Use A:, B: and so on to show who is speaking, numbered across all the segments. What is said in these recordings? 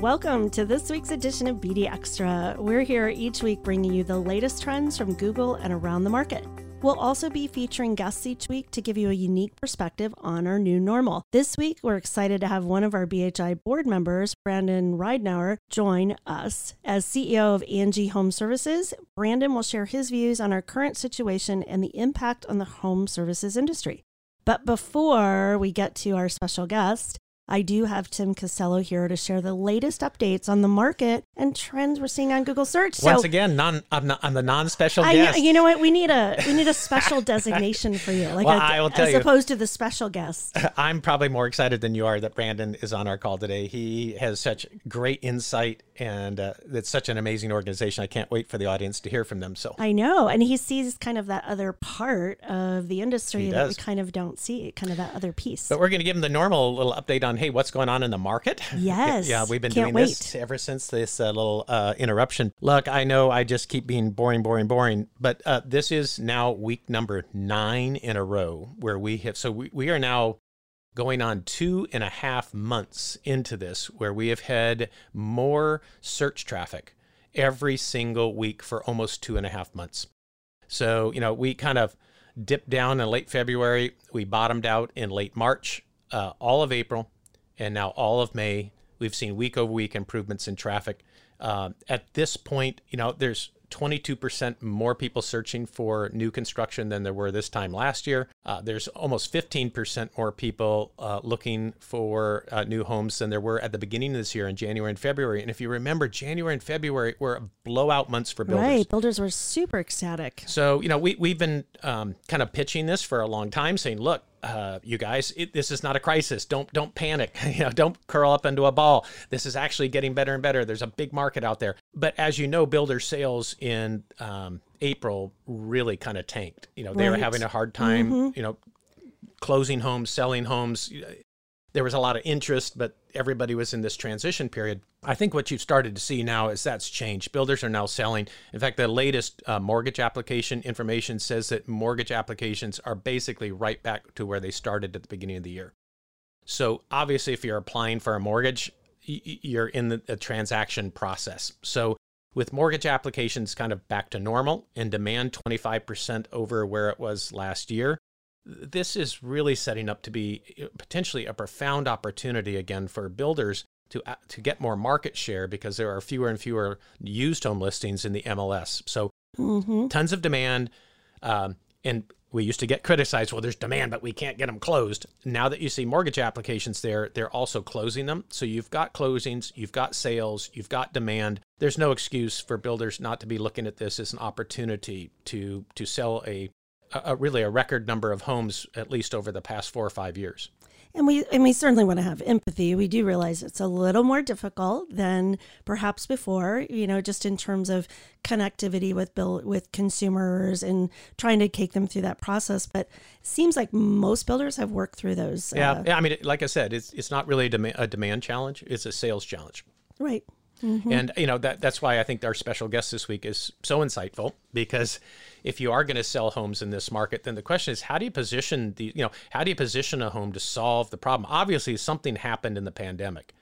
A: welcome to this week's edition of BDXtra. We're here each week bringing you the latest trends from Google and around the market. We'll also be featuring guests each week to give you a unique perspective on our new normal. This week, we're excited to have one of our BHI board members, Brandon Ridenour, join us. As CEO of ANGI Homeservices, Brandon will share his views on our current situation and the impact on the home services industry. But before we get to our special guest, I do have Tim Costello here to share the latest updates on the market and trends we're seeing on Google search.
B: Once again, non I'm, not, I'm the non-special I, guest.
A: You know what? We need a we need a special designation for you, like
B: well,
A: a,
B: I will tell
A: as
B: you,
A: opposed to the special guest.
B: I'm probably more excited than you are that Brandon is on our call today. He has such great insight, and uh, it's such an amazing organization. I can't wait for the audience to hear from them. So
A: I know, and he sees kind of that other part of the industry that we kind of don't see, kind of that other piece.
B: But we're going to give him the normal little update on hey, what's going on in the market.
A: Yes.
B: yeah, we've been
A: Can't
B: doing
A: wait.
B: this ever since this uh, little uh, interruption. Look, I know I just keep being boring, boring, boring, but uh, this is now week number nine in a row where we have. So we, we are now going on two and a half months into this where we have had more search traffic every single week for almost two and a half months. So, you know, we kind of dipped down in late February. We bottomed out in late March. Uh, all of April and now all of May, we've seen week over week improvements in traffic. Uh, at this point, you know, there's 22% more people searching for new construction than there were this time last year. Uh, there's almost 15% more people uh, looking for uh, new homes than there were at the beginning of this year in January and February. And if you remember, January and February were blowout months for builders.
A: Right, builders were super ecstatic.
B: So, you know, we, we've been um, kind of pitching this for a long time, saying, look, uh, you guys, it, this is not a crisis. Don't don't panic. you know, don't curl up into a ball. This is actually getting better and better. There's a big market out there. But as you know, builder sales in um, April really kind of tanked. You know, they right. were having a hard time. Mm-hmm. You know, closing homes, selling homes. There was a lot of interest, but everybody was in this transition period. I think what you've started to see now is that's changed. Builders are now selling. In fact, the latest uh, mortgage application information says that mortgage applications are basically right back to where they started at the beginning of the year. So, obviously, if you're applying for a mortgage, you're in the, the transaction process. So, with mortgage applications kind of back to normal and demand 25% over where it was last year, this is really setting up to be uh, potentially a profound opportunity again for builders to uh, to get more market share because there are fewer and fewer used home listings in the MLS. So mm-hmm. tons of demand, um, and we used to get criticized. Well, there's demand, but we can't get them closed. Now that you see mortgage applications there, they're also closing them. So you've got closings, you've got sales, you've got demand. There's no excuse for builders not to be looking at this as an opportunity to to sell a a, really a record number of homes at least over the past four or five years.
A: And we and we certainly want to have empathy. We do realize it's a little more difficult than perhaps before, you know, just in terms of connectivity with bill with consumers and trying to take them through that process. But it seems like most builders have worked through those.
B: Yeah, uh, yeah I mean, like I said, it's it's not really a, dem- a demand challenge; it's a sales challenge.
A: Right.
B: Mm-hmm. And you know that that's why I think our special guest this week is so insightful because if you are going to sell homes in this market, then the question is how do you position the you know how do you position a home to solve the problem? Obviously, something happened in the pandemic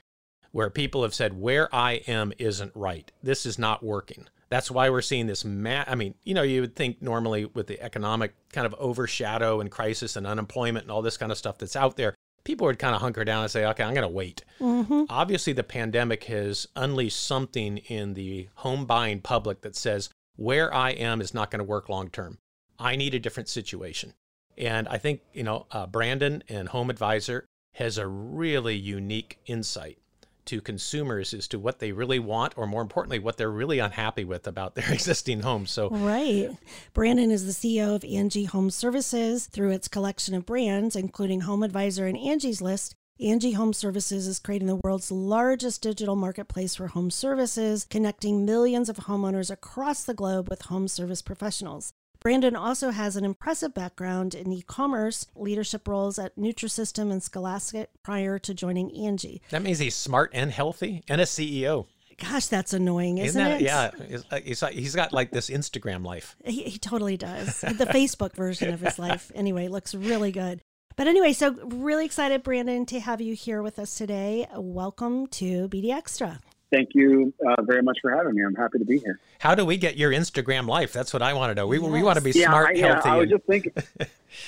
B: where people have said where I am isn't right. This is not working. That's why we're seeing this. Ma- I mean, you know, you would think normally with the economic kind of overshadow and crisis and unemployment and all this kind of stuff that's out there, people would kind of hunker down and say, okay, I'm going to wait. Mm-hmm. Obviously, the pandemic has unleashed something in the home buying public that says, where I am is not going to work long term. I need a different situation. And I think, you know, uh, Brandon and Home Advisor has a really unique insight to consumers as to what they really want, or more importantly, what they're really unhappy with about their existing homes. So,
A: right. Brandon is the CEO of ANGI Homeservices through its collection of brands, including Home Advisor and Angie's List. ANGI Homeservices is creating the world's largest digital marketplace for home services, connecting millions of homeowners across the globe with home service professionals. Brandon also has an impressive background in e commerce leadership roles at Nutrisystem and Scholastic prior to joining ANGI.
B: That means he's smart and healthy and a CEO.
A: Gosh, that's annoying, isn't, isn't that,
B: it? Yeah, uh, he's, uh, he's got like this Instagram life.
A: He, he totally does. the Facebook version of his life, anyway, looks really good. But anyway, so really excited, Brandon, to have you here with us today. Welcome to BDXtra.
C: Thank you uh, very much for having me. I'm happy to be here.
B: How do we get your Instagram life? That's what I want to know. We, yes. we want to be yeah, smart,
C: I,
B: healthy.
C: Yeah, I was just thinking.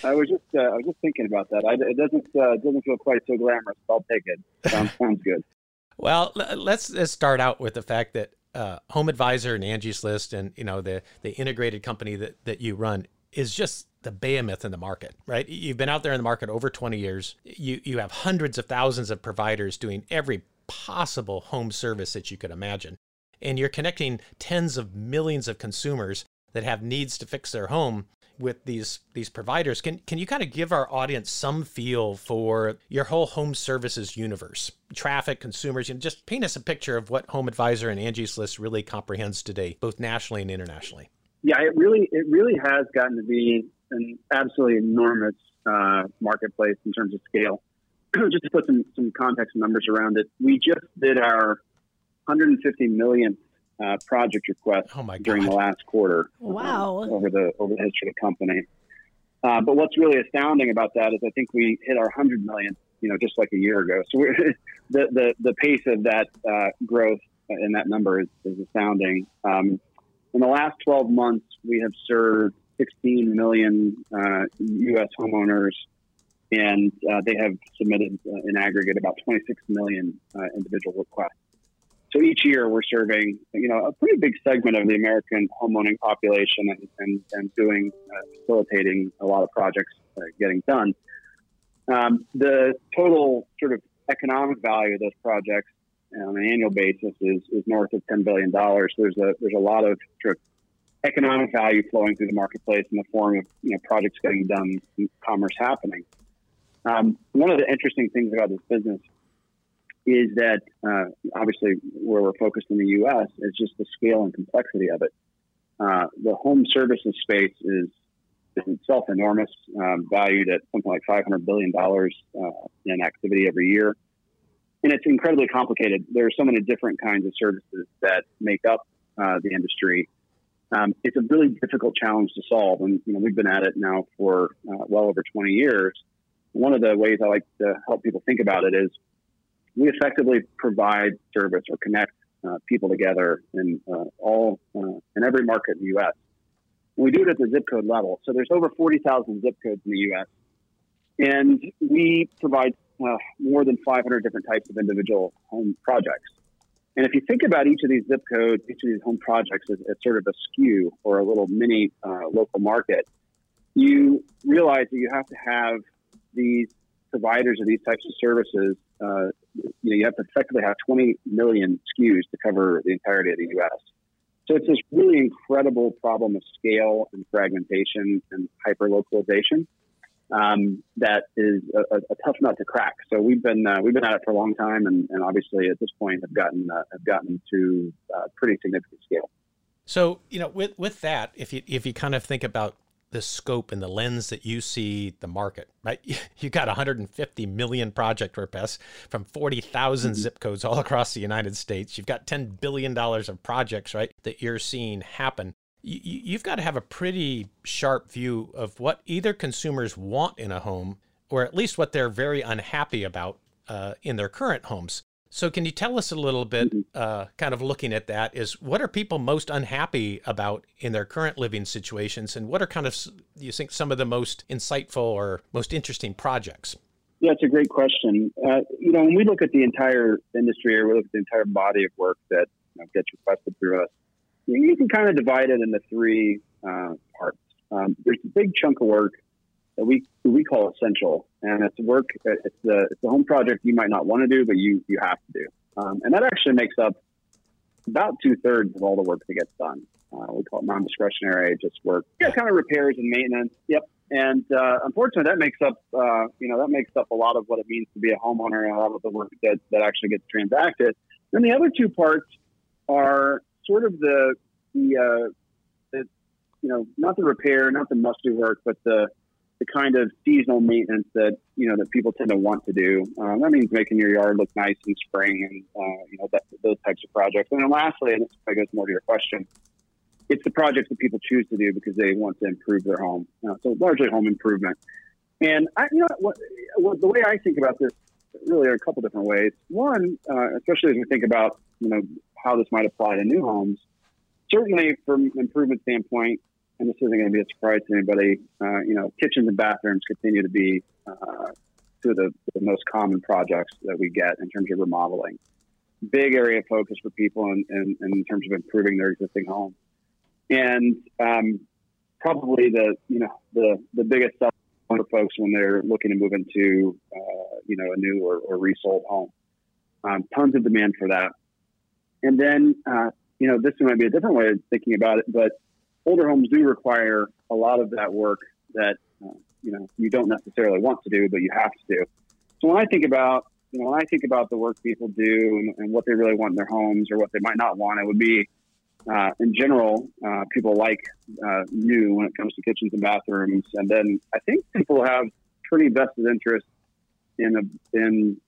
C: I was just uh, I was just thinking about that. I, it doesn't uh, doesn't feel quite so glamorous. I'll take it. Sounds, sounds good.
B: Well, let's, let's start out with the fact that uh, Home Advisor and Angie's List and you know the the integrated company that that you run is just the behemoth in the market, right? You've been out there in the market over 20 years. You you have hundreds of thousands of providers doing every possible home service that you could imagine. And you're connecting tens of millions of consumers that have needs to fix their home with these these providers. Can can you kind of give our audience some feel for your whole home services universe, traffic, consumers, and just paint us a picture of what Home Advisor and Angie's List really comprehends today, both nationally and internationally?
C: Yeah, it really it really has gotten to be an absolutely enormous uh, marketplace in terms of scale. just to put some some context and numbers around it, we just did our 150 millionth uh, project request
B: oh
C: during the last quarter.
A: Wow!
C: Uh, over the over the history of the company. Uh, but what's really astounding about that is I think we hit our 100 million, you know, just like a year ago. So the, the the pace of that uh, growth in that number is, is astounding. Um, in the last 12 months, we have served 16 million U.S. Uh, homeowners, and uh, they have submitted in aggregate about 26 million individual requests. So each year we're serving, you know, a pretty big segment of the American homeowning population and, and, and doing, uh, facilitating a lot of projects uh, getting done. Um, the total sort of economic value of those projects on an annual basis is, is north of $10 billion. There's a, there's a lot of sort of economic value flowing through the marketplace in the form of, you know, projects getting done, commerce happening. Um, one of the interesting things about this business is that uh, obviously where we're focused in the U.S. is just the scale and complexity of it. Uh, the home services space is, is itself enormous, um, valued at something like $500 billion uh, in activity every year. And it's incredibly complicated. There are so many different kinds of services that make up uh, the industry. Um, it's a really difficult challenge to solve. And you know, we've been at it now for uh, well over 20 years. One of the ways I like to help people think about it is we effectively provide service or connect uh, people together in uh, all uh, in every market in the U.S. We do it at the zip code level. So there's over 40,000 zip codes in the U.S. And we provide uh, more than 500 different types of individual home projects. And if you think about each of these zip codes, each of these home projects as, as sort of a SKU or a little mini uh, local market, you realize that you have to have these providers of these types of services, uh, you know, you have to effectively have 20 million SKUs to cover the entirety of the U.S. So it's this really incredible problem of scale and fragmentation and hyperlocalization um, that is a, a, tough nut to crack. So we've been uh, we've been at it for a long time, and, and obviously at this point have gotten uh, have gotten to uh, pretty significant scale.
B: So you know, with with that, if you if you kind of think about the scope and the lens that you see the market, right? You got 150 million project requests from 40,000 mm-hmm. zip codes all across the United States. You've got $10 billion of projects, right, that you're seeing happen. You've got to have a pretty sharp view of what either consumers want in a home or at least what they're very unhappy about uh, in their current homes. So, can you tell us a little bit, mm-hmm. uh, kind of looking at that, is what are people most unhappy about in their current living situations, and what are kind of you think some of the most insightful or most interesting projects?
C: Yeah, it's a great question. Uh, you know, when we look at the entire industry or we look at the entire body of work that you know, gets requested through us, you can kind of divide it into three uh, parts. Um, there's a big chunk of work that we we call essential, and it's work. It's the it's the home project you might not want to do, but you you have to do, um, and that actually makes up about two thirds of all the work that gets done. Uh, we call it non-discretionary, just work. Yeah, kind of repairs and maintenance. Yep. And uh, unfortunately, that makes up uh, you know that makes up a lot of what it means to be a homeowner and a lot of the work that that actually gets transacted. And the other two parts are sort of the the, uh, the you know not the repair, not the musty work, but the the kind of seasonal maintenance that you know that people tend to want to do. Um, that means making your yard look nice in spring, and uh, you know that, those types of projects. And then lastly, and this goes more to your question, it's the projects that people choose to do because they want to improve their home. Uh, so largely home improvement. And I, you know, what, what, the way I think about this really are a couple different ways. One, uh, especially as we think about you know how this might apply to new homes. Certainly, from an improvement standpoint, and this isn't going to be a surprise to anybody. Uh, you know, kitchens and bathrooms continue to be uh, two of the, the, most common projects that we get in terms of remodeling. Big area of focus for people in, in, in terms of improving their existing home, and um, probably the you know the the biggest stuff for folks when they're looking to move into uh, you know a new or, or resold home. Um, tons of demand for that, and then uh, you know this might be a different way of thinking about it, but older homes do require a lot of that work that uh, you know you don't necessarily want to do, but you have to do. So when I think about you know when I think about the work people do and, and what they really want in their homes or what they might not want, it would be uh, in general, uh, people like uh, new when it comes to kitchens and bathrooms, and then I think people have pretty vested interest in a, in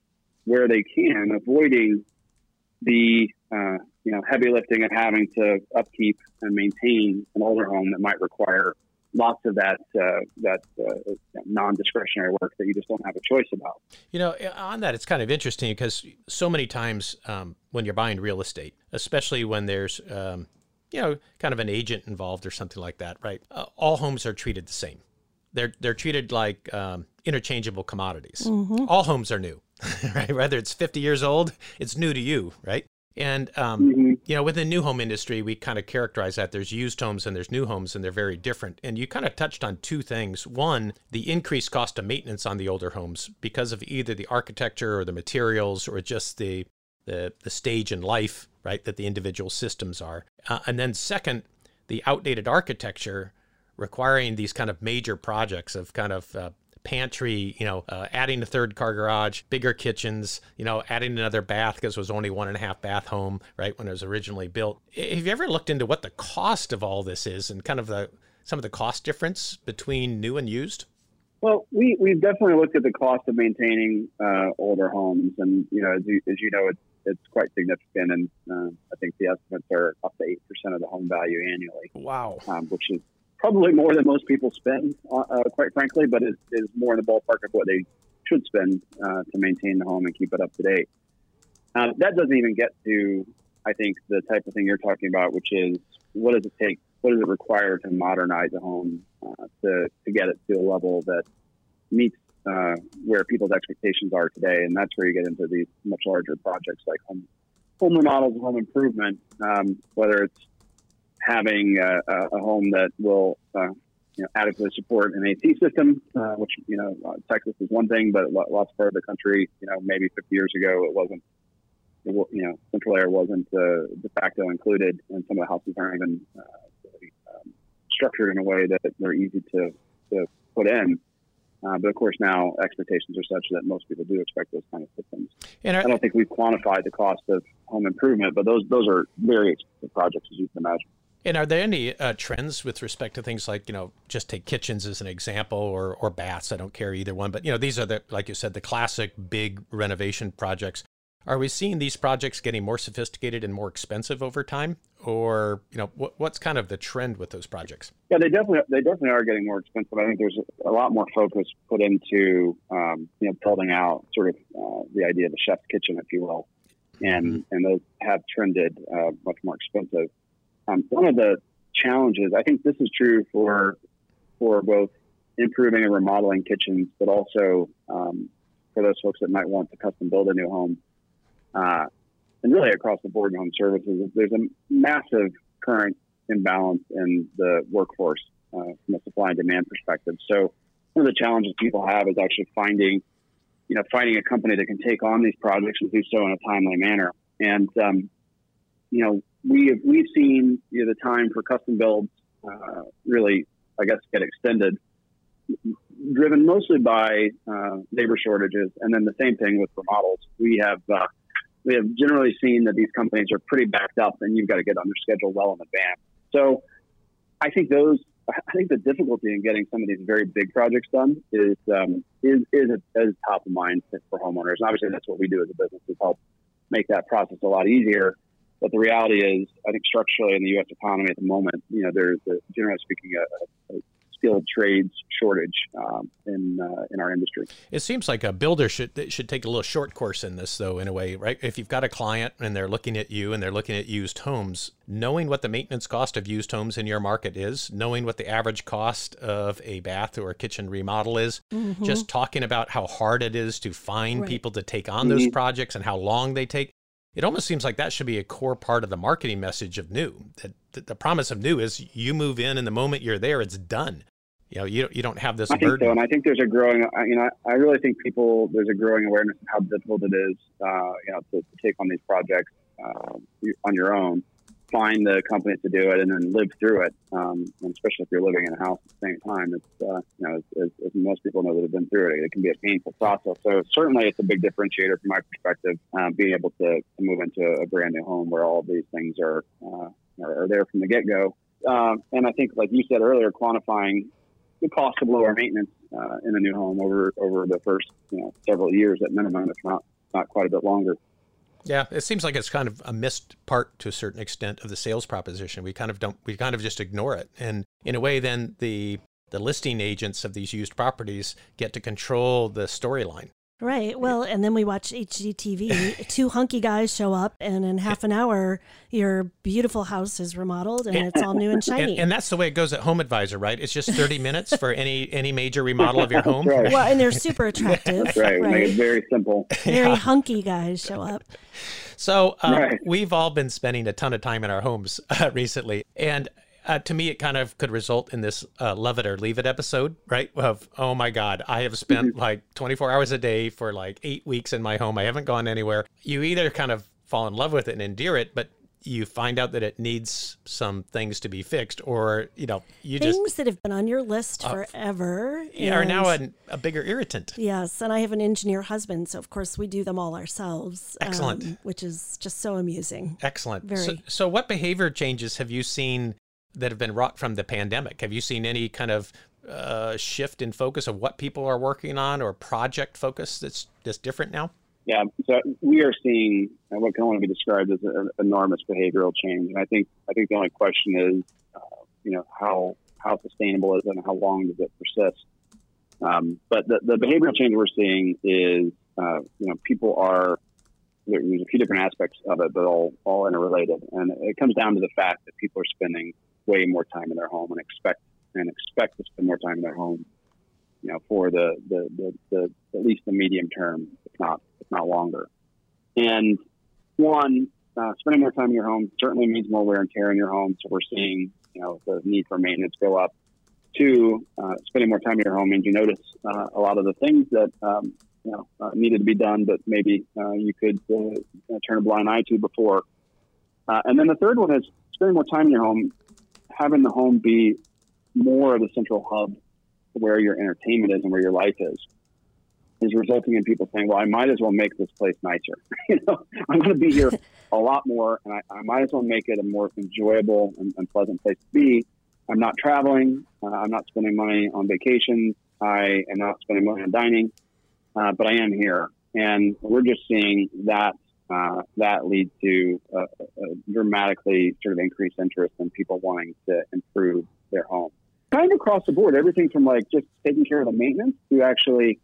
C: where they can, avoiding the uh, you know heavy lifting of having to upkeep and maintain an older home that might require lots of that uh, that uh, non-discretionary work that you just don't have a choice about.
B: You know, on that, it's kind of interesting because so many times um, when you're buying real estate, especially when there's um, you know kind of an agent involved or something like that, right? Uh, all homes are treated the same. They're they're treated like um, interchangeable commodities. Mm-hmm. All homes are new, right? Whether it's 50 years old, it's new to you, right? And um, mm-hmm. you know, within the new home industry, we kind of characterize that there's used homes and there's new homes, and they're very different. And you kind of touched on two things: one, the increased cost of maintenance on the older homes because of either the architecture or the materials, or just the the, the stage in life, right, that the individual systems are. Uh, and then second, the outdated architecture requiring these kind of major projects of kind of uh, pantry, you know, uh, adding a third car garage, bigger kitchens, you know, adding another bath because it was only one and a half bath home, right, when it was originally built. Have you ever looked into what the cost of all this is and kind of the some of the cost difference between new and used?
C: Well, we we've definitely looked at the cost of maintaining uh, older homes, and you know, as you, as you know, it's it's quite significant, and uh, I think the estimates are up to eight percent of the home value annually.
B: Wow,
C: um, which is probably more than most people spend, uh, uh, quite frankly, but it is more in the ballpark of what they should spend uh, to maintain the home and keep it up to date. Uh, that doesn't even get to, I think, the type of thing you're talking about, which is what does it take? What does it require to modernize a home uh, to, to get it to a level that meets uh, where people's expectations are today? And that's where you get into these much larger projects like home home remodels, home improvement, um, whether it's having a, a home that will uh, you know, adequately support an AC system, uh, which you know uh, Texas is one thing, but lots of part of the country, you know, maybe 50 years ago it wasn't. It, you know, central air wasn't uh, de facto included, and some of the houses aren't even uh, really, um, structured in a way that they're easy to, to put in. Uh, but of course, now expectations are such that most people do expect those kind of systems. And I don't think we've quantified the cost of home improvement, but those those are very expensive projects, as you can imagine.
B: And are there any uh, trends with respect to things like you know just take kitchens as an example or or baths? I don't care either one, but you know these are the like you said the classic big renovation projects. Are we seeing these projects getting more sophisticated and more expensive over time, or you know what, what's kind of the trend with those projects?
C: Yeah, they definitely they definitely are getting more expensive. I think there's a lot more focus put into um, you know building out sort of uh, the idea of a chef's kitchen, if you will, and mm-hmm. and those have trended uh, much more expensive. Um, one of the challenges, I think this is true for for both improving and remodeling kitchens, but also um, for those folks that might want to custom build a new home, uh, and really across the board in home services. There's a massive current imbalance in the workforce uh, from a supply and demand perspective. So one of the challenges people have is actually finding, you know, finding a company that can take on these projects and do so in a timely manner. And um, you know, we have, we've seen you know, the time for custom builds uh, really, I guess, get extended, driven mostly by uh, labor shortages, and then the same thing with remodels. We have uh, we have generally seen that these companies are pretty backed up, and you've got to get their schedule well in advance. So, I think those. I think the difficulty in getting some of these very big projects done is um, is is, is top of mind for homeowners. And obviously, that's what we do as a business is help make that process a lot easier. But the reality is, I think structurally in the U.S. economy at the moment, you know, there's a, generally speaking a, a skilled trades shortage um, in uh, in our industry.
B: It seems like a builder should should take a little short course in this, though, in a way, right? If you've got a client and they're looking at you and they're looking at used homes, knowing what the maintenance cost of used homes in your market is, knowing what the average cost of a bath or a kitchen remodel is, mm-hmm. just talking about how hard it is to find right. people to take on mm-hmm. those projects and how long they take it almost seems like that should be a core part of the marketing message of new. That the promise of new is you move in, and the moment you're there, it's done. You know, you you don't have this
C: I
B: burden.
C: think so, and I think there's a growing. You know, I really think people there's a growing awareness of how difficult it is. Uh, you know, to, to, take on these projects uh, on your own find the company to do it and then live through it. Um, and especially if you're living in a house at the same time, it's uh, you know, as, as, as, most people know that have been through it, it can be a painful process. So certainly, it's a big differentiator from my perspective, uh, being able to, move into a brand new home where all these things are uh, are, are, there from the get go. Um, and I think, like you said earlier, quantifying the cost of lower maintenance uh, in a new home over over the first you know several years at minimum, if not not quite a bit longer.
B: Yeah, it seems like it's kind of a missed part to a certain extent of the sales proposition. We kind of don't we kind of just ignore it. And in a way then the the listing agents of these used properties get to control the storyline.
A: Right. Well, and then we watch HGTV. Two hunky guys show up, and in half an hour, your beautiful house is remodeled and it's all new and shiny.
B: And, and that's the way it goes at Home Advisor, right? It's just thirty minutes for any any major remodel of your home.
C: Right.
A: Well, and they're super attractive.
C: That's right. right. Make it very simple.
A: Very yeah. hunky guys show up.
B: So uh, right. we've all been spending a ton of time in our homes uh, recently, and uh, to me, it kind of could result in this uh, love it or leave it episode, right? Of, oh my God, I have spent mm-hmm. like 24 hours a day for like eight weeks in my home. I haven't gone anywhere. You either kind of fall in love with it and endear it, but you find out that it needs some things to be fixed, or you know, you
A: things
B: just
A: that have been on your list uh, forever
B: are now a, a, bigger irritant.
A: Yes, and I have an engineer husband, so of course we do them all ourselves.
B: Excellent,
A: um, which is just so amusing.
B: Excellent. Very. So, so, what behavior changes have you seen that have been wrought from the pandemic? Have you seen any kind of uh, shift in focus of what people are working on or project focus that's that's different now?
C: Yeah, so we are seeing what can only be described as an enormous behavioral change, and I think I think the only question is, uh, you know, how how sustainable is it and how long does it persist? Um, but the, the behavioral change we're seeing is, uh, you know, people are there's a few different aspects of it, but all all interrelated, and it comes down to the fact that people are spending way more time in their home and expect and expect to spend more time in their home, you know, for the the, the, the at least the medium term, if not if not longer. And one, uh, spending more time in your home certainly means more wear and tear in your home. So we're seeing, you know, the need for maintenance go up. Two, uh, spending more time in your home means you notice uh, a lot of the things that um, you know uh, needed to be done, but maybe uh, you could uh, turn a blind eye to before. and then the third one is spending more time in your home having the home be more of the central hub where your entertainment is and where your life is is resulting in people saying, "Well, I might as well make this place nicer. you know, I'm going to be here a lot more, and I, I, might as well make it a more enjoyable and, and pleasant place to be. I'm not traveling. Uh, I'm not spending money on vacations. I am not spending money on dining, uh, but I am here, and we're just seeing that uh, that leads to a, a, dramatically sort of increased interest in people wanting to improve their home. Kind of across the board, everything from like just taking care of the maintenance to actually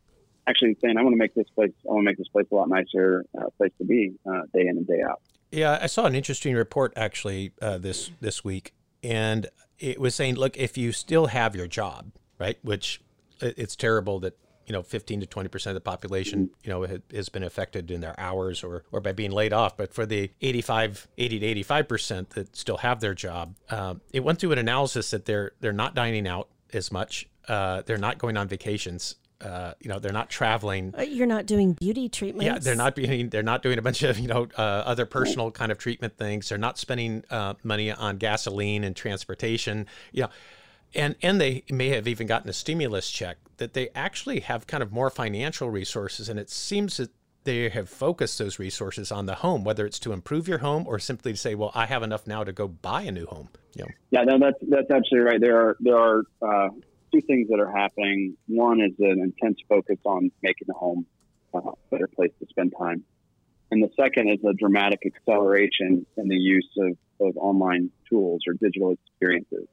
C: actually saying, I want to make this place, I want to make this place a lot nicer uh, place to be uh, day in and day out.
B: Yeah, I saw an interesting report actually uh, this this week, and it was saying, look, if you still have your job, right, which it's terrible that you know 15 to 20 percent of the population you know has been affected in their hours or or by being laid off but for the 85 80 to 85 percent that still have their job um, it went through an analysis that they're they're not dining out as much uh, they're not going on vacations uh, you know, they're not traveling.
A: Uh, you're not doing beauty treatments.
B: Yeah, they're not being. They're not doing a bunch of you know uh, other personal kind of treatment things. They're not spending uh, money on gasoline and transportation. You know, and and they may have even gotten a stimulus check that they actually have kind of more financial resources and it seems that they have focused those resources on the home whether it's to improve your home or simply to say well i have enough now to go buy a new home.
C: Yeah. Yeah no that's that's absolutely right. There are there are uh, two things that are happening. One is an intense focus on making the home a better place to spend time. And the second is a dramatic acceleration in the use of, of online tools or digital experiences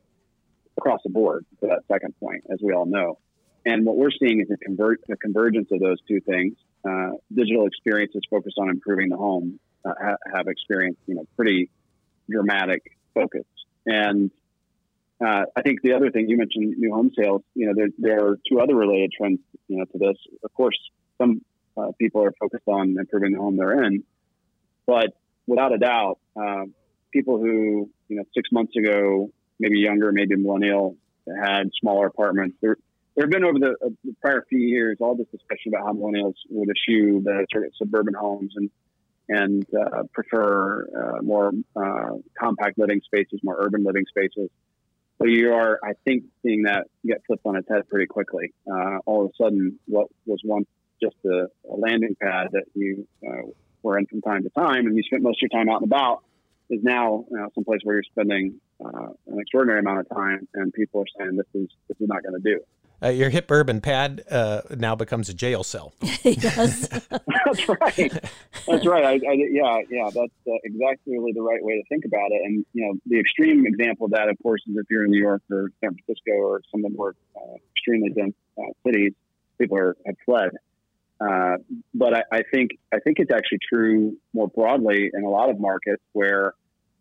C: across the board for that second point, as we all know. And what we're seeing is a, convert, a convergence of those two things. Uh, digital experiences focused on improving the home uh, ha- have experienced, you know, pretty dramatic focus. And uh, I think the other thing you mentioned, new home sales. You know, there, there are two other related trends, you know, to this. Of course, some uh, people are focused on improving the home they're in, but without a doubt, uh, people who you know six months ago, maybe younger, maybe millennial, had smaller apartments. There, there have been over the, uh, the, prior few years all this discussion about how millennials would eschew the sort of suburban homes and and uh, prefer uh, more uh, compact living spaces, more urban living spaces. But you are, I think, seeing that get flipped on its head pretty quickly. Uh, all of a sudden, what was once just a, a landing pad that you uh, were in from time to time, and you spent most of your time out and about, is now you know, someplace where you're spending uh, an extraordinary amount of time, and people are saying this is this is not going to do.
B: Uh, your hip urban pad uh, now becomes a jail cell.
A: yes,
C: that's right. That's right. I, I, yeah, yeah. That's uh, exactly really the right way to think about it. And you know, the extreme example of that, of course, is if you're in New York or San Francisco or some of the more uh, extremely dense uh, cities, people are have fled. Uh, but I, I think I think it's actually true more broadly in a lot of markets where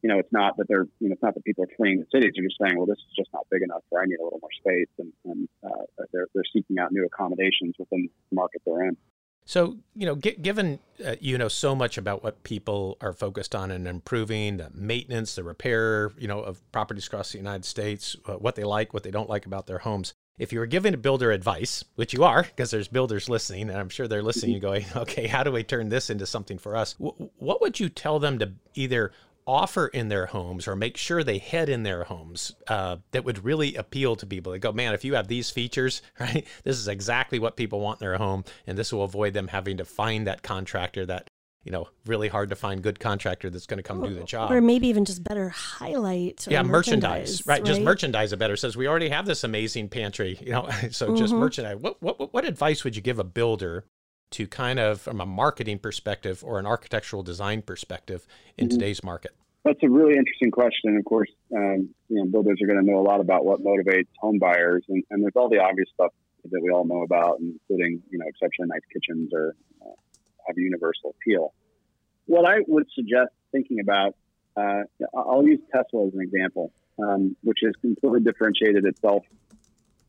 C: you know, it's not that they're, you know, it's not that people are fleeing the cities. They're just saying, well, this is just not big enough, or I need a little more space, and, and uh, they're they're seeking out new accommodations within the market they're in.
B: So, you know, g- given uh, you know so much about what people are focused on and improving the maintenance, the repair, you know, of properties across the United States, uh, what they like, what they don't like about their homes. If you were giving a builder advice, which you are, because there's builders listening, and I'm sure they're listening, mm-hmm. going, okay, how do we turn this into something for us? W- what would you tell them to either offer in their homes or make sure they head in their homes uh, that would really appeal to people. They go, man, if you have these features, right, this is exactly what people want in their home, and this will avoid them having to find that contractor that you know really hard to find good contractor that's going to come do the job
A: or maybe even just better highlight
B: yeah merchandise, merchandise right? right? just merchandise it better says we already have this amazing pantry you know so mm-hmm. just merchandise what, what what advice would you give a builder to kind of from a marketing perspective or an architectural design perspective in mm-hmm. today's market?
C: That's a really interesting question. Of course, um, you know, builders are going to know a lot about what motivates home buyers, and, and, there's all the obvious stuff that we all know about, including you know exceptionally nice kitchens or uh, have universal appeal. What I would suggest thinking about, uh, I'll use Tesla as an example, um, which has completely differentiated itself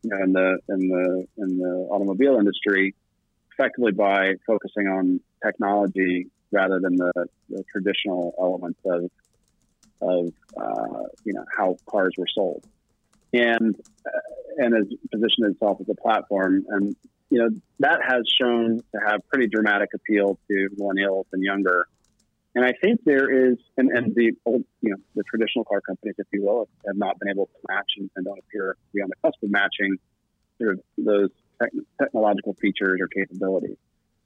C: you know, in the in the in the automobile industry effectively by focusing on technology rather than the, the traditional elements of of uh, you know how cars were sold, and uh, and has positioned itself as a platform, and you know that has shown to have pretty dramatic appeal to millennials and younger. And I think there is, and, and the old, you know, the traditional car companies, if you will, have not been able to match and, and don't appear to be on the cusp of matching sort of those technological features or capabilities.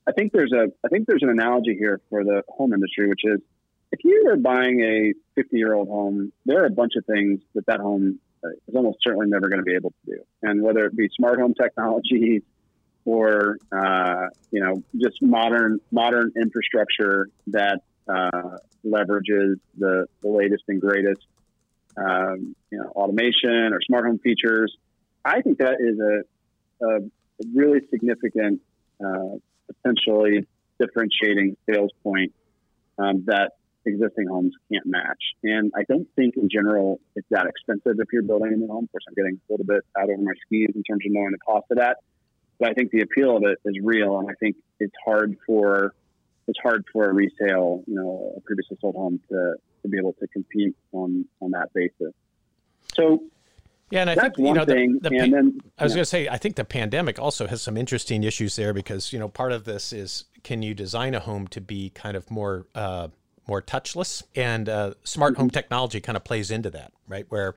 C: I think there's a I think there's an analogy here for the home industry, which is if you are buying a 50 year old home, there are a bunch of things that that home uh, is almost certainly never going to be able to do. And whether it be smart home technologies or uh, you know just modern modern infrastructure that uh, leverages the, the latest and greatest um, you know automation or smart home features, I think that is a, a really significant, uh, potentially differentiating sales point um, that existing homes can't match. And I don't think in general it's that expensive if you're building a new home. Of course, I'm getting a little bit out over my skis in terms of knowing the cost of that. But I think the appeal of it is real, and I think it's hard for it's hard for a resale, you know, a previously sold home to, to be able to compete on on that basis. So
B: yeah, and I That's think you know the, the and then, I was going to say I think the pandemic also has some interesting issues there because you know part of this is can you design a home to be kind of more uh, more touchless? And uh, smart mm-hmm. home technology kind of plays into that right? Where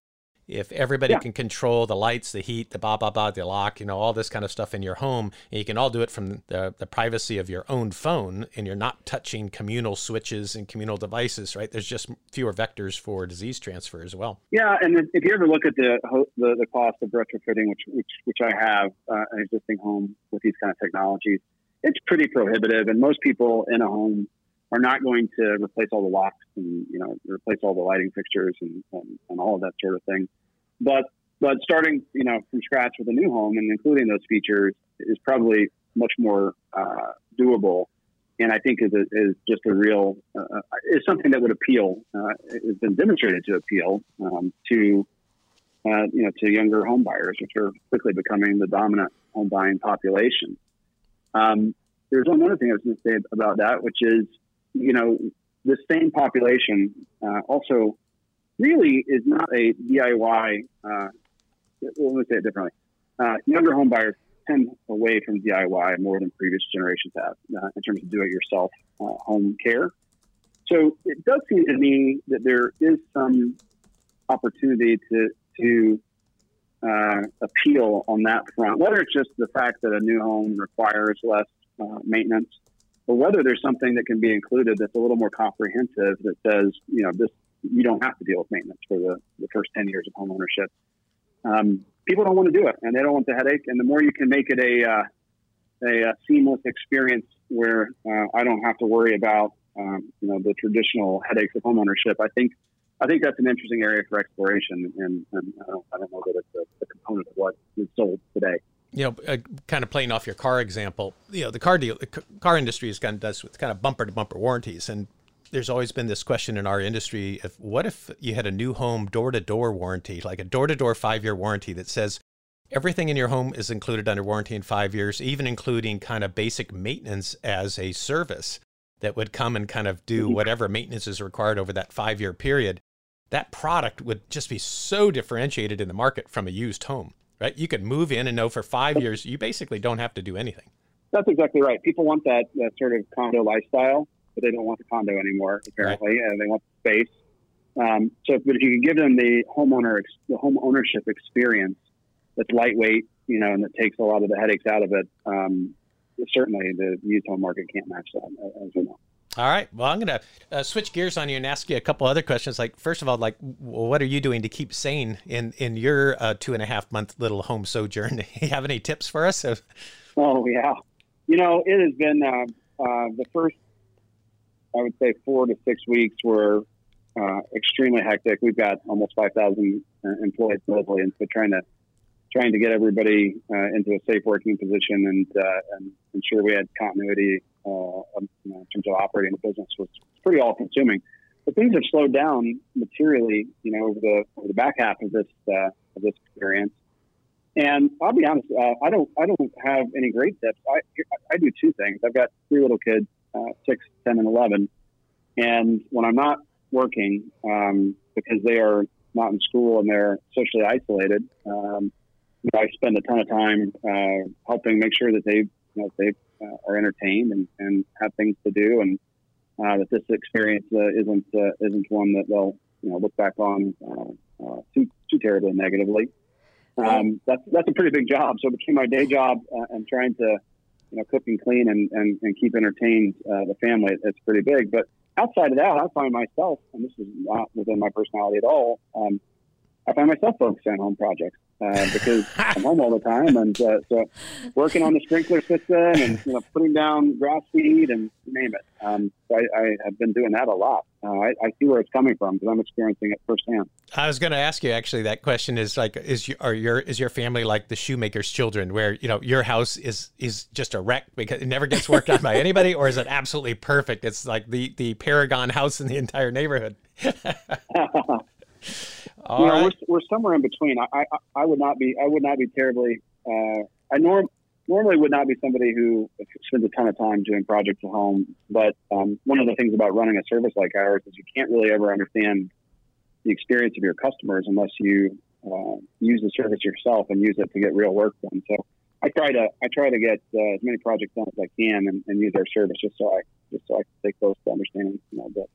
B: if everybody yeah. can control the lights, the heat, the blah blah blah, the lock, you know, all this kind of stuff in your home, and you can all do it from the, the privacy of your own phone, and you're not touching communal switches and communal devices, right? There's just fewer vectors for disease transfer as well.
C: Yeah, and if you ever look at the the, the cost of retrofitting, which which which I have uh, an existing home with these kind of technologies, it's pretty prohibitive, and most people in a home are not going to replace all the locks and you know replace all the lighting fixtures and, and, and all of that sort of thing. But but starting, you know, from scratch with a new home and including those features is probably much more uh, doable, and I think is a, is just a real uh, is something that would appeal. Uh, has been demonstrated to appeal um, to uh, you know to younger home buyers, which are quickly becoming the dominant home buying population. Um, there's one other thing I was going to say about that, which is you know the same population uh, also really is not a DIY. Uh, well, let me say it differently. Uh, younger home buyers tend away from DIY more than previous generations have uh, in terms of do-it-yourself uh, home care. So it does seem to me that there is some opportunity to to uh, appeal on that front, whether it's just the fact that a new home requires less uh, maintenance, or whether there's something that can be included that's a little more comprehensive that says, you know, this you don't have to deal with maintenance for the, the first 10 years of home ownership. Um, people don't want to do it and they don't want the headache. And the more you can make it a, uh, a, a, seamless experience where uh, I don't have to worry about, um, you know, the traditional headaches of home ownership, I think, I think that's an interesting area for exploration. And, and I, don't, I, don't, know that it's a, a component of what is sold today
B: you know, uh, kind of playing off your car example, you know, the car deal, the car industry is kind of does with kind of bumper to bumper warranties, and there's always been this question in our industry if what if you had a new home door to door warranty, like a door to door five year warranty that says everything in your home is included under warranty in five years, even including kind of basic maintenance as a service that would come and kind of do mm-hmm. whatever maintenance is required over that five year period. That product would just be so differentiated in the market from a used home, right? You could move in and know for five years you basically don't have to do anything.
C: That's exactly right. People want that, that sort of condo lifestyle but they don't want the condo anymore apparently, right. and they want the space. Um, so, but if you can give them the homeowner, the home ownership experience that's lightweight, you know, and that takes a lot of the headaches out of it, um, certainly the used home market can't match that, as we know.
B: All right. Well, I'm going to uh, switch gears on you and ask you a couple other questions. Like, first of all, like, what are you doing to keep sane in in your uh, two and a half month little home sojourn? Do you have any tips for us?
C: oh yeah, you know, it has been uh, uh the first I would say four to six weeks were uh, extremely hectic. We've got almost 5,000 uh, employees globally, and so trying to trying to get everybody uh, into a safe working position and, uh, and ensure we had continuity uh, in terms of operating the business was pretty all consuming. But things have slowed down materially, you know, over the over the back half of this uh, of this experience. And I'll be honest, I don't I don't have any great tips. I I do two things. I've got three little kids uh, 6, 10, and 11. And when I'm not working, um, because they are not in school and they're socially isolated, um, I spend a ton of time uh, helping make sure that they, you know, they uh, are entertained and, and have things to do, and uh, that this experience uh, isn't uh, isn't one that they'll you know look back on uh, too too terribly negatively. Um, that's that's a pretty big job. So between my day job and trying to you know, cook and clean and, and, and keep entertained uh, the family, it's pretty big. But outside of that, I find myself, and this is not within my personality at all, um, I find myself focused on home projects uh, because I'm home all the time, and uh, so working on the sprinkler system and you know putting down grass seed and name it. Um, so I, I, have been doing that a lot. Uh, I, I, see where it's coming from because I'm experiencing it firsthand.
B: I was going to ask you actually that question is like is your are your is your family like the shoemaker's children where you know your house is is just a wreck because it never gets worked on by anybody or is it absolutely perfect? It's like the the paragon house in the entire neighborhood.
C: All you know, right. we're, we're somewhere in between. I, I, I would not be I would not be terribly. Uh, I norm normally would not be somebody who spends a ton of time doing projects at home. But um, one of the things about running a service like ours is you can't really ever understand the experience of your customers unless you uh, use the service yourself and use it to get real work done. So I try to I try to get uh, as many projects done as I can and, and, use our service just so I just so I can stay close to understanding you know the,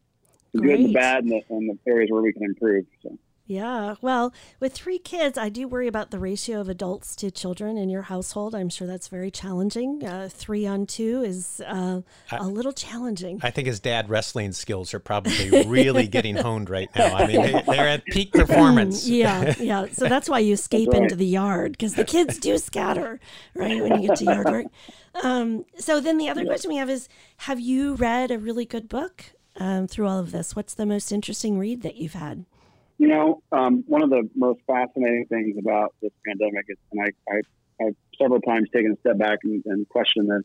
C: the good and the bad and the, and the areas where we can improve. So.
A: Yeah. Well, with three kids, I do worry about the ratio of adults to children in your household. I'm sure that's very challenging. Uh, three on two is uh, I, a little challenging.
B: I think his dad wrestling skills are probably really getting honed right now. I mean, they, are at peak performance.
A: yeah. Yeah. So that's why you escape right. into the yard because the kids do scatter, right, when you get to yard work. Um, so then the other question we have is Have you read a really good book um, through all of this? What's the most interesting read that you've had?
C: You know, um, one of the most fascinating things about this pandemic is, and I, I, I've several times taken a step back and, and questioned this,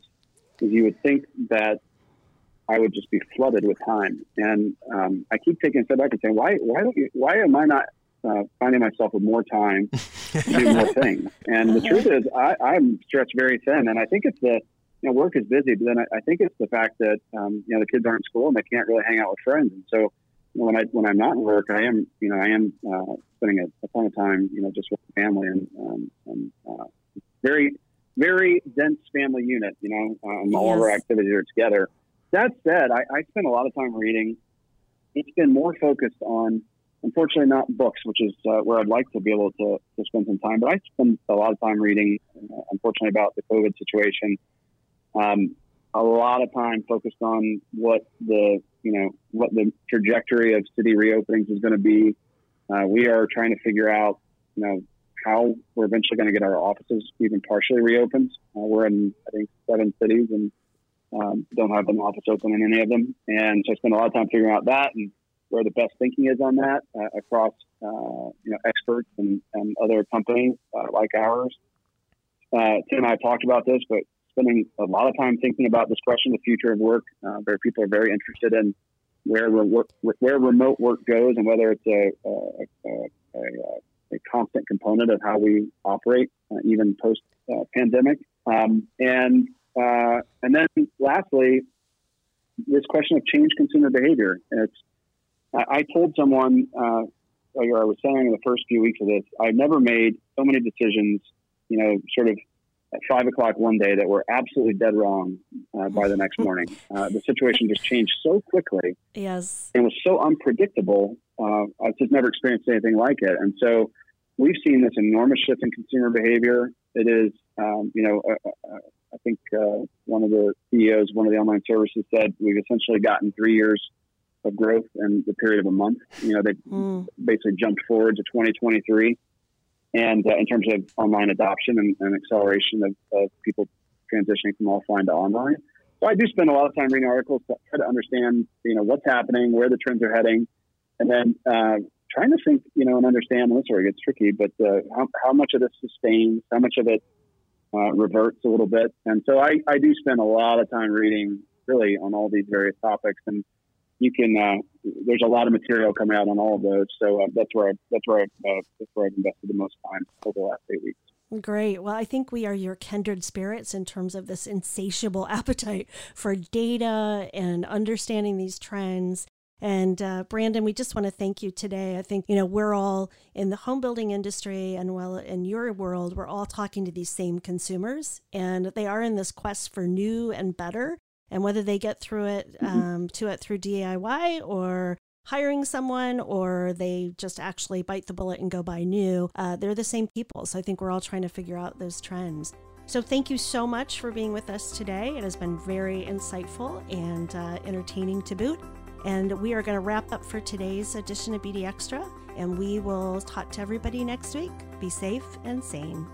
C: is you would think that I would just be flooded with time. And um, I keep taking a step back and saying, why, why, don't you, why am I not uh, finding myself with more time to do more things? And the truth is, I, I'm stretched very thin. And I think it's the, you know, work is busy, but then I, I think it's the fact that, um, you know, the kids aren't in school and they can't really hang out with friends. And so when I, when I'm not in work, I am, you know, I am uh, spending a, a ton of time, you know, just with family and, um, and uh, very, very dense family unit, you know, um, yes. all of our activities are together. That said, I, I spend a lot of time reading. It's been more focused on, unfortunately, not books, which is uh, where I'd like to be able to, to spend some time. But I spend a lot of time reading, uh, unfortunately, about the COVID situation. Um, a lot of time focused on what the you know what the trajectory of city reopenings is going to be. Uh, we are trying to figure out you know how we're eventually going to get our offices even partially reopened. Uh, we're in I think seven cities, and um, don't have an office open in any of them. And so I spend a lot of time figuring out that and where the best thinking is on that uh, across uh, you know experts and, and other companies uh, like ours. Uh, Tim and I talked about this, but spending a lot of time thinking about this question, the future of work. Uh, where people are very interested in where work, where remote work goes and whether it's a, a, a, a constant component of how we operate, uh, even post pandemic. Um, and uh, and then lastly, this question of change consumer behavior. It's, I, told someone, uh, I was saying in the first few weeks of this, I've never made so many decisions, you know, sort of at five o'clock one day that were absolutely dead wrong uh, by the next morning. Uh, the situation just changed so quickly.
A: Yes.
C: And was so unpredictable. Uh, I've just never experienced anything like it. And so we've seen this enormous shift in consumer behavior. It is, um, you know, I think uh, one of the CEOs, one of the online services said we've essentially gotten three years of growth in the period of a month. You know, they mm. basically jumped forward to 2023. And uh, in terms of online adoption and, and acceleration of, of, people transitioning from offline to online. So I do spend a lot of time reading articles to try to understand, you know, what's happening, where the trends are heading, and then uh, trying to think, you know, and understand. And this is where it gets tricky, but uh, how, how much of this sustains, how much of it uh, reverts a little bit. And so I, I do spend a lot of time reading really on all these various topics and you can, uh, there's a lot of material coming out on all of those. So uh, that's where, I, that's where, I, uh, that's where I've invested the most time over the last eight weeks.
A: Great. Well, I think we are your kindred spirits in terms of this insatiable appetite for data and understanding these trends and uh, Brandon, we just want to thank you today. I think, you know, we're all in the home building industry and well, in your world, we're all talking to these same consumers and they are in this quest for new and better. And whether they get through it mm-hmm. um, to it through DIY or hiring someone or they just actually bite the bullet and go buy new, uh, they're the same people. So I think we're all trying to figure out those trends. So thank you so much for being with us today. It has been very insightful and uh, entertaining to boot. And we are going to wrap up for today's edition of BDXtra, and we will talk to everybody next week. Be safe and sane.